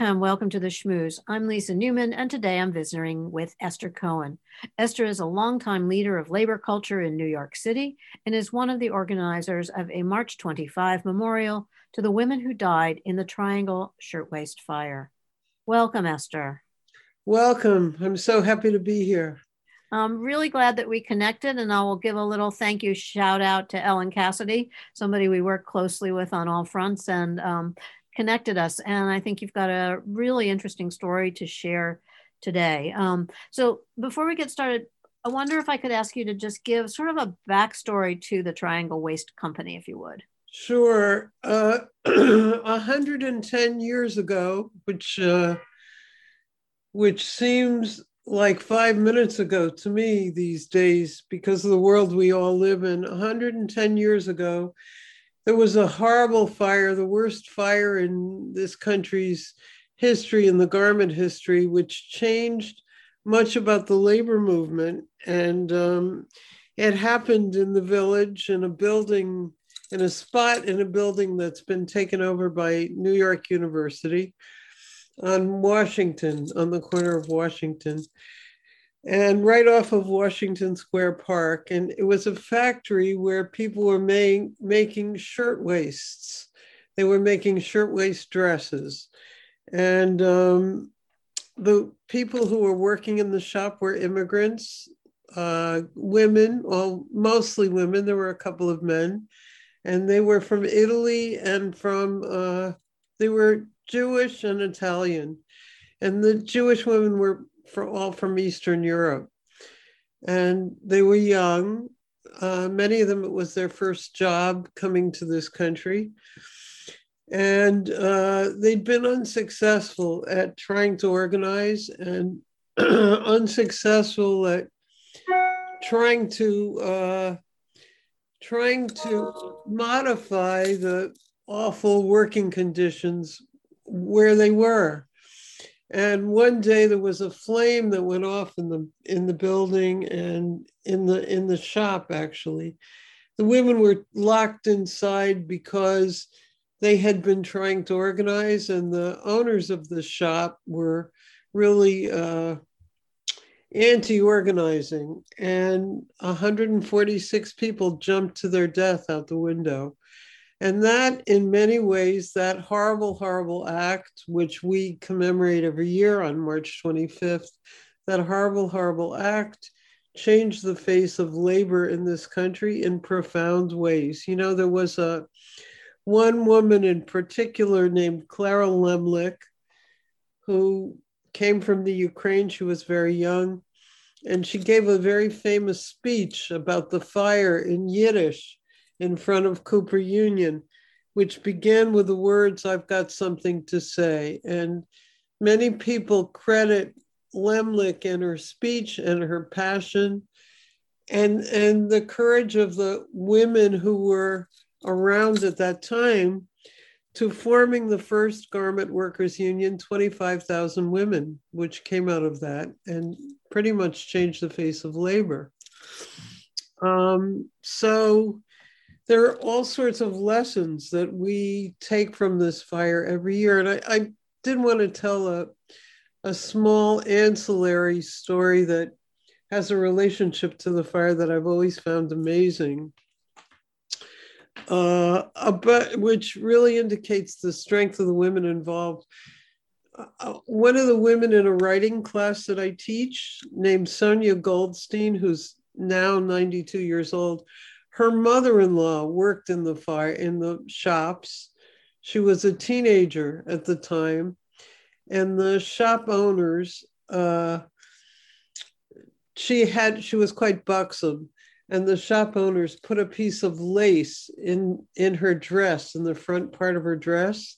Welcome to the Schmooze. I'm Lisa Newman, and today I'm visiting with Esther Cohen. Esther is a longtime leader of labor culture in New York City and is one of the organizers of a March 25 memorial to the women who died in the Triangle Shirtwaist Fire. Welcome, Esther. Welcome. I'm so happy to be here. I'm really glad that we connected, and I will give a little thank you shout out to Ellen Cassedy, somebody we work closely with on all fronts. And um, connected us. And I think you've got a really interesting story to share today. Um, so before we get started, I wonder if I could ask you to just give sort of a backstory to the Triangle Waist Company, if you would. Sure. Uh, 110 years ago, which uh, which seems like five minutes ago to me these days because of the world we all live in. 110 years ago, there was a horrible fire, the worst fire in this country's history, in the garment history, which changed much about the labor movement. And um, it happened in the village in a building, in a spot in a building that's been taken over by New York University on Washington, on the corner of Washington and right off of Washington Square Park. And it was a factory where people were make, making shirtwaists. They were making shirtwaist dresses. And um, the people who were working in the shop were immigrants, uh, women, well, mostly women. There were a couple of men. And they were from Italy and from, uh, they were Jewish and Italian. And the Jewish women were for all from Eastern Europe. And they were young. Uh, many of them, it was their first job coming to this country. And uh, they'd been unsuccessful at trying to organize and unsuccessful at trying to uh, trying to modify the awful working conditions where they were. And one day there was a flame that went off in the in the building and in the in the shop actually. The women were locked inside because they had been trying to organize, and the owners of the shop were really uh, anti-organizing. And 146 people jumped to their death out the window. And that, in many ways, that horrible, horrible act, which we commemorate every year on March 25th, that horrible, horrible act changed the face of labor in this country in profound ways. You know, there was a one woman in particular named Clara Lemlich who came from the Ukraine. She was very young. And she gave a very famous speech about the fire in Yiddish in front of Cooper Union, which began with the words, I've got something to say. And many people credit Lemlich and her speech and her passion and, and the courage of the women who were around at that time to forming the first garment workers union 25,000 women which came out of that and pretty much changed the face of labor um, so there are all sorts of lessons that we take from this fire every year. And I, I did want to tell a, a small ancillary story that has a relationship to the fire that I've always found amazing. Uh, about, which really indicates the strength of the women involved. Uh, one of the women in a writing class that I teach, named Sonia Goldstein, who's now 92 years old, her mother-in-law worked in the fire in the shops. She was a teenager at the time, and the shop owners. Uh, she had she was quite buxom, and the shop owners put a piece of lace in in her dress in the front part of her dress.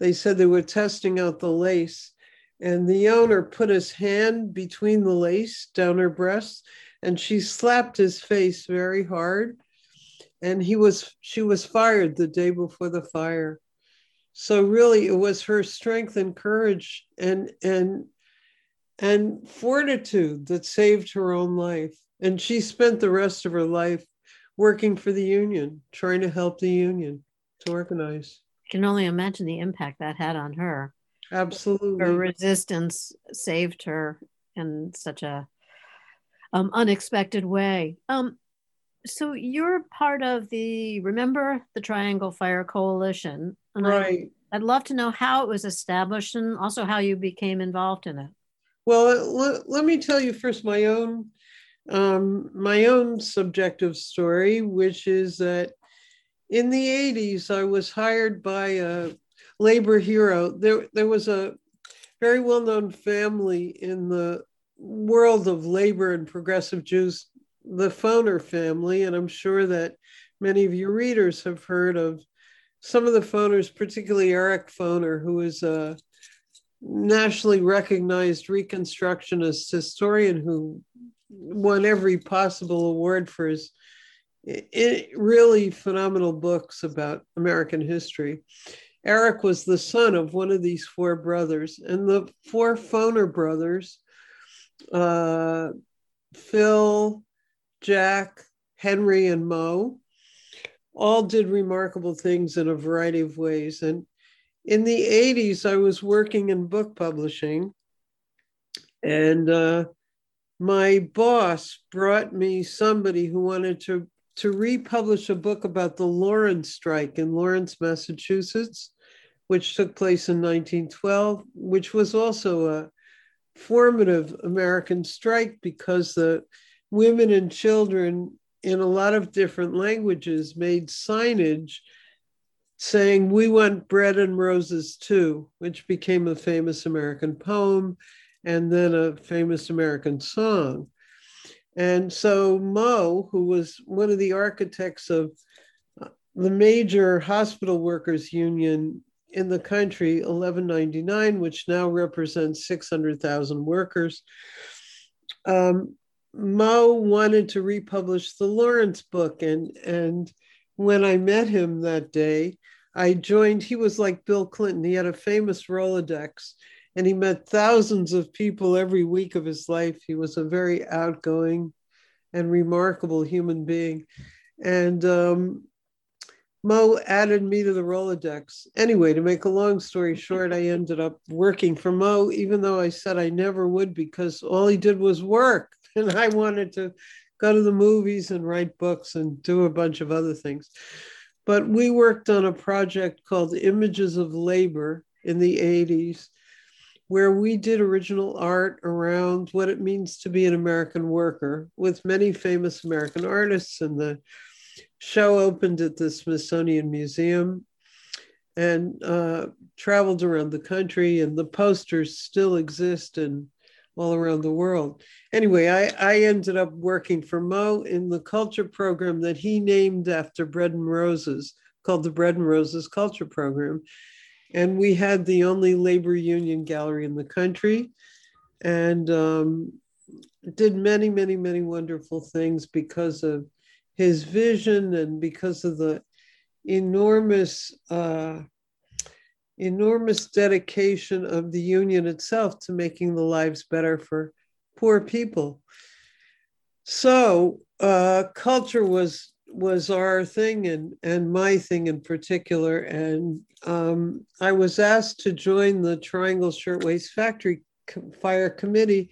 They said they were testing out the lace, and the owner put his hand between the lace down her breast, and she slapped his face very hard and he was she was fired the day before the fire so really it was her strength and courage and and and fortitude that saved her own life and she spent the rest of her life working for the union trying to help the union to organize I can only imagine the impact that had on her Absolutely. Her resistance saved her in such a um, unexpected way. Um, so you're part of the remember the Triangle Fire Coalition, and right? I, I'd love to know how it was established and also how you became involved in it. Well, let, let me tell you first my own um, my own subjective story, which is that in the 80s, I was hired by a labor hero. There, there was a very well known family in the world of labor and progressive Jews, the Foner family. And I'm sure that many of your readers have heard of some of the Foners, particularly Eric Foner, who is a nationally recognized Reconstructionist historian who won every possible award for his really phenomenal books about American history. Eric was the son of one of these four brothers, and the four Foner brothers, uh, Phil, Jack, Henry, and Mo, all did remarkable things in a variety of ways. And in the 80s, I was working in book publishing, and uh, my boss brought me somebody who wanted to to republish a book about the Lawrence strike in Lawrence, Massachusetts, which took place in 1912, which was also a formative American strike because the women and children in a lot of different languages made signage saying, We want bread and roses too, which became a famous American poem and then a famous American song. And so Mo, who was one of the architects of uh, the major hospital workers union in the country, 1199, which now represents 600,000 workers, um, Mo wanted to republish the Lawrence book. And, and when I met him that day, I joined, he was like Bill Clinton. He had a famous Rolodex and he met thousands of people every week of his life. He was a very outgoing and remarkable human being. And um, Mo added me to the Rolodex. Anyway, to make a long story short, I ended up working for Mo, even though I said I never would because all he did was work. And I wanted to go to the movies and write books and do a bunch of other things. But we worked on a project called Images of Labor in the 80s where we did original art around what it means to be an American worker with many famous American artists. And the show opened at the Smithsonian Museum and uh, traveled around the country, and the posters still exist and all around the world. Anyway, I, I ended up working for Mo in the culture program that he named after Bread and Roses, called the Bread and Roses Culture Program. And we had the only labor union gallery in the country and um, did many, many, many wonderful things because of his vision and because of the enormous, uh, enormous dedication of the union itself to making the lives better for poor people. So uh, culture was was our thing and and my thing in particular. And um, I was asked to join the Triangle Shirtwaist Factory Fire Committee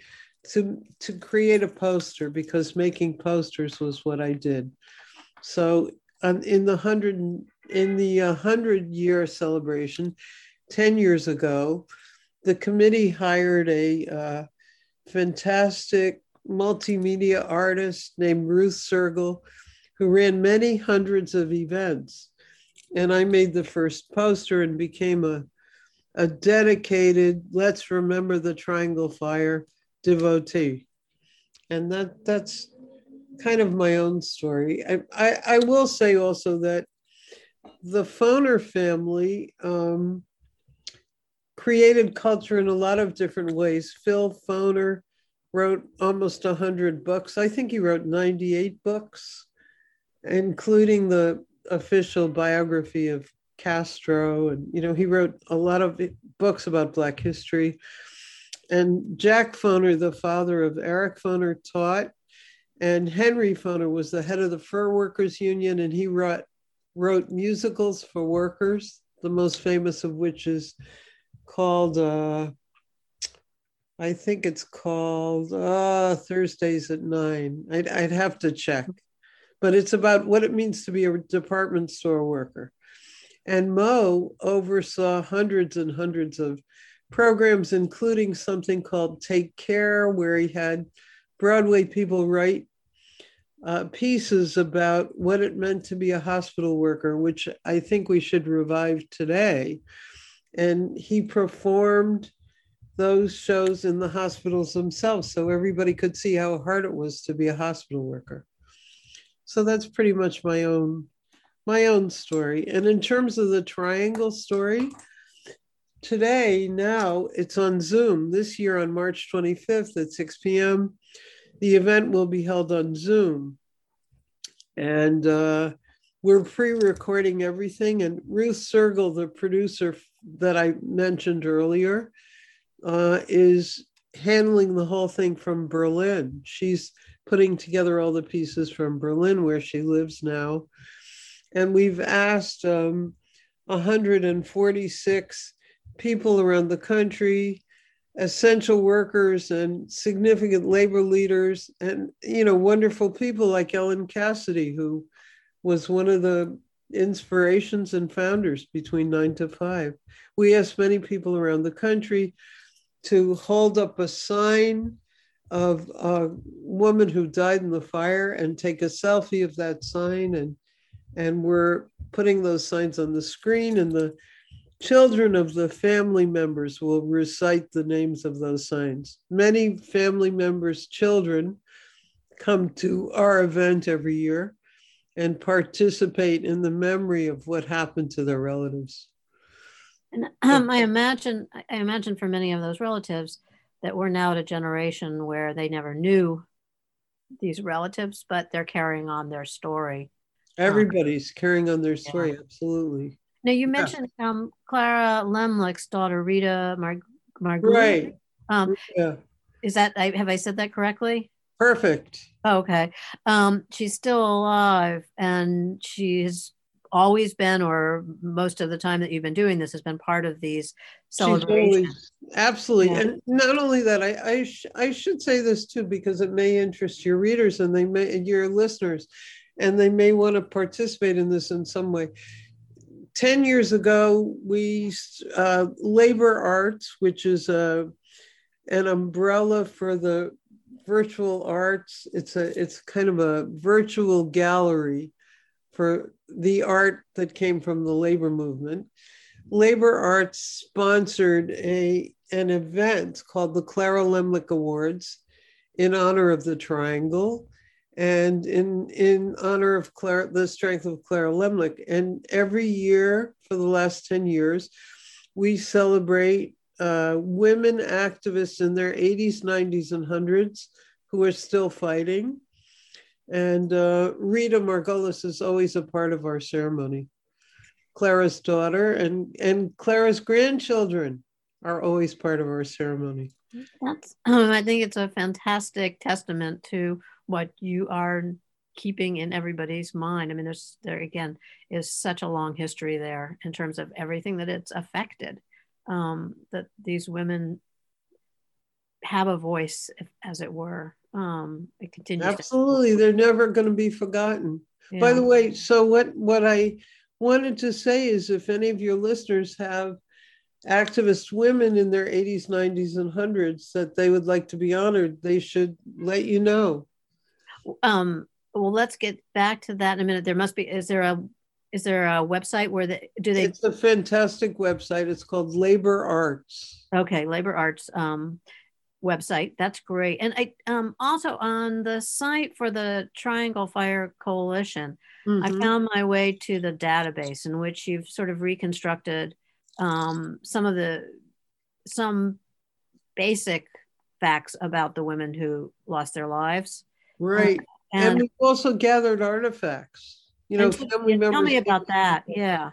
to to create a poster because making posters was what I did. So um, in the hundred in the uh, hundred year celebration, ten years ago, the committee hired a uh, fantastic multimedia artist named Ruth Sergel who ran many hundreds of events. And I made the first poster and became a, a dedicated, let's remember the Triangle Fire devotee. And that that's kind of my own story. I, I, I will say also that the Foner family um, created culture in a lot of different ways. Phil Foner wrote almost 100 books. I think he wrote 98 books including the official biography of Castro. And, you know, he wrote a lot of books about Black history. And Jack Foner, the father of Eric Foner, taught. And Henry Foner was the head of the Fur Workers Union, and he wrote, wrote musicals for workers, the most famous of which is called, uh, I think it's called uh, Thursdays at nine. I'd, I'd have to check, but it's about what it means to be a department store worker. And Mo oversaw hundreds and hundreds of programs, including something called Take Care, where he had Broadway people write uh, pieces about what it meant to be a hospital worker, which I think we should revive today. And he performed those shows in the hospitals themselves so everybody could see how hard it was to be a hospital worker. So that's pretty much my own my own story. And in terms of the triangle story, today now it's on Zoom. This year on March 25th at 6 p.m. The event will be held on Zoom. And uh, we're pre recording everything. And Ruth Sergel, the producer that I mentioned earlier, uh, is handling the whole thing from Berlin. She's putting together all the pieces from Berlin, where she lives now. And we've asked um, 146 people around the country essential workers and significant labor leaders and you know wonderful people like ellen cassedy who was one of the inspirations and founders between nine to five. We asked many people around the country to hold up a sign of a woman who died in the fire and take a selfie of that sign and and we're putting those signs on the screen and the Children of the family members will recite the names of those signs. Many family members' children come to our event every year and participate in the memory of what happened to their relatives. And um, I imagine, I imagine for many of those relatives that we're now at a generation where they never knew these relatives, but they're carrying on their story. Everybody's um, carrying on their story, yeah. absolutely. Now you mentioned yeah. um, Clara Lemlich's daughter, Rita Mar- Margulies. Right. Um, yeah. Is that I, have I said that correctly? Perfect. okay. Um, she's still alive, and she's always been, or most of the time that you've been doing this, has been part of these celebrations. Always, absolutely, yeah. and not only that, I I, sh- I should say this too because it may interest your readers and they may your listeners, and they may want to participate in this in some way 10 years ago, we uh, Labor Arts, which is a, an umbrella for the virtual arts. It's a it's kind of a virtual gallery for the art that came from the labor movement. Labor Arts sponsored a an event called the Clara Lemlich Awards in honor of the Triangle and in in honor of the strength of Clara Lemlich. And every year for the last 10 years, we celebrate uh, women activists in their 80s, 90s, and 100s who are still fighting. And uh, Rita Margolis is always a part of our ceremony. Clara's daughter and, and Clara's grandchildren are always part of our ceremony. That's, um, I think it's a fantastic testament to what you are keeping in everybody's mind. I mean, there's there again is such a long history there in terms of everything that it's affected. Um, that these women have a voice, as it were. Um, it continues. Absolutely, they're never going to be forgotten. Yeah. By the way, so what what I wanted to say is, if any of your listeners have activist women in their 80s, 90s, and 100s that they would like to be honored, they should let you know. Um, well, let's get back to that in a minute. There must be. Is there a is there a website where the do they? It's a fantastic website. It's called Labor Arts. Okay, Labor Arts um, website. That's great. And I um, also on the site for the Triangle Fire Coalition, mm-hmm. I found my way to the database in which you've sort of reconstructed um, some of the some basic facts about the women who lost their lives. Right. Um, and, and, we've also gathered artifacts. You know, family members. Tell me about that. Yeah.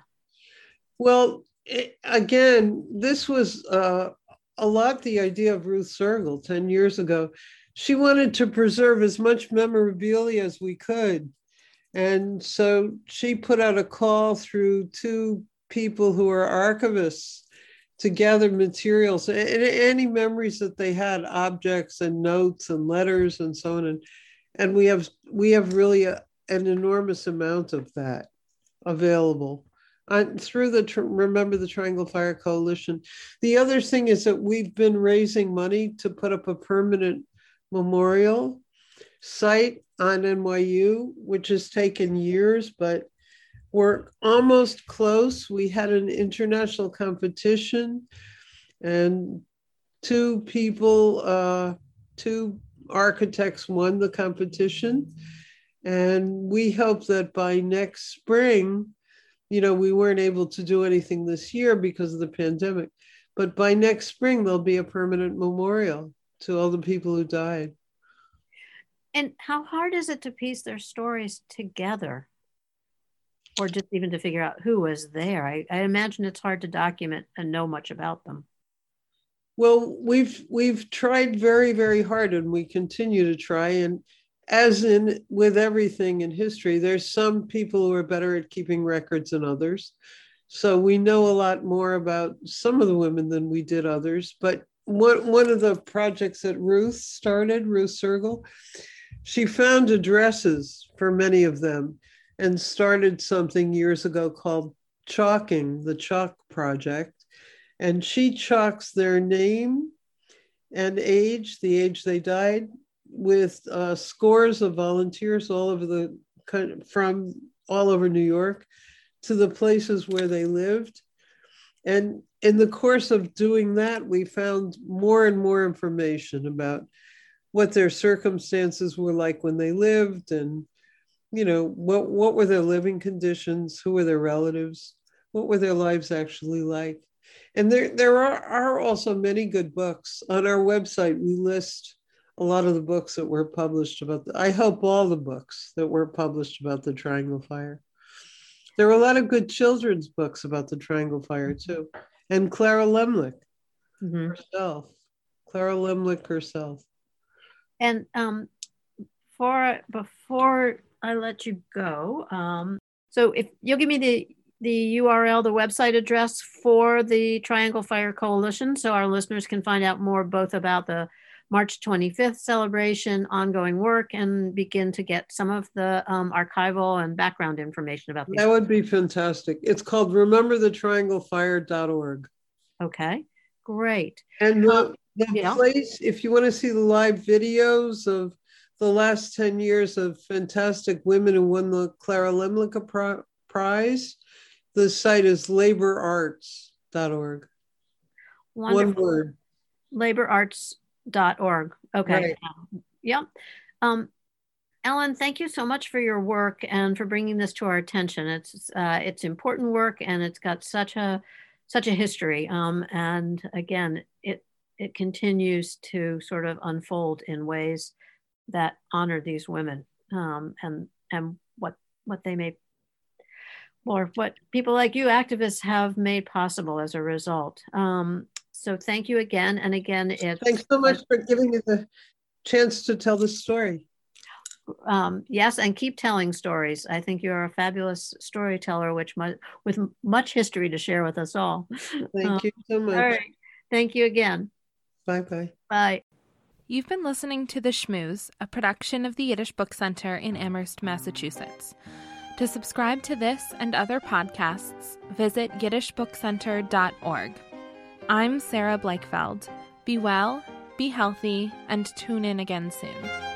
Well, it, again, this was uh, a lot the idea of Ruth Sergel 10 years ago. She wanted to preserve as much memorabilia as we could. And so she put out a call through two people who are archivists to gather materials and any memories that they had, objects and notes and letters and so on. And, and we have we have really a, an enormous amount of that available. Uh, through the remember the triangle fire coalition? The other thing is that we've been raising money to put up a permanent memorial site on nyu which has taken years but we're almost close. We had an international competition and two people uh, two architects won the competition and we hope that by next spring you know, we weren't able to do anything this year because of the pandemic. But by next spring, there'll be a permanent memorial to all the people who died. And how hard is it to piece their stories together? Or just even to figure out who was there? I, I imagine it's hard to document and know much about them. Well, we've we've tried very, very hard and we continue to try. And as in with everything in history, there's some people who are better at keeping records than others. So we know a lot more about some of the women than we did others. But one, one of the projects that Ruth started, Ruth Sergel, she found addresses for many of them and started something years ago called Chalking, the Chalk Project. And she chalks their name and age, the age they died, with uh, scores of volunteers all over the from all over New York to the places where they lived. And in the course of doing that, we found more and more information about what their circumstances were like when they lived and you know what what were their living conditions who were their relatives what were their lives actually like and there there are, are also many good books on our website we list a lot of the books that were published about the, I hope all the books that were published about the Triangle Fire. There were a lot of good children's books about the Triangle Fire too, and Clara Lemlich mm-hmm. herself, Clara Lemlich herself. And um, for before I let you go, um, so if you'll give me the the URL, the website address for the Triangle Fire Coalition, so our listeners can find out more both about the March 25th celebration, ongoing work, and begin to get some of the um, archival and background information about. That would be fantastic. It's called rememberthetrianglefire.org. Okay, great. And the, um, the yeah. place, if you want to see the live videos of the last 10 years of fantastic women who won the Clara Lemlich Prize, the site is laborarts.org. Wonderful. One word. Labor Arts dot org. Okay. Right. Um, yep. Um, Ellen, thank you so much for your work and for bringing this to our attention. It's uh, it's important work and it's got such a such a history. Um, and again, it it continues to sort of unfold in ways that honor these women um, and and what what they may or what people like you activists have made possible as a result. Um, so thank you again and again. It's, Thanks so much for giving me the chance to tell the story. Um, yes, and keep telling stories. I think you're a fabulous storyteller, which mu- with much history to share with us all. Thank um, you so much. All right. Thank you again. Bye bye. Bye. You've been listening to The Schmooze, a production of the Yiddish Book Center in Amherst, Massachusetts. To subscribe to this and other podcasts, visit yiddishbookcenter.org. I'm Sarah Blakefeld. Be well, be healthy, and tune in again soon.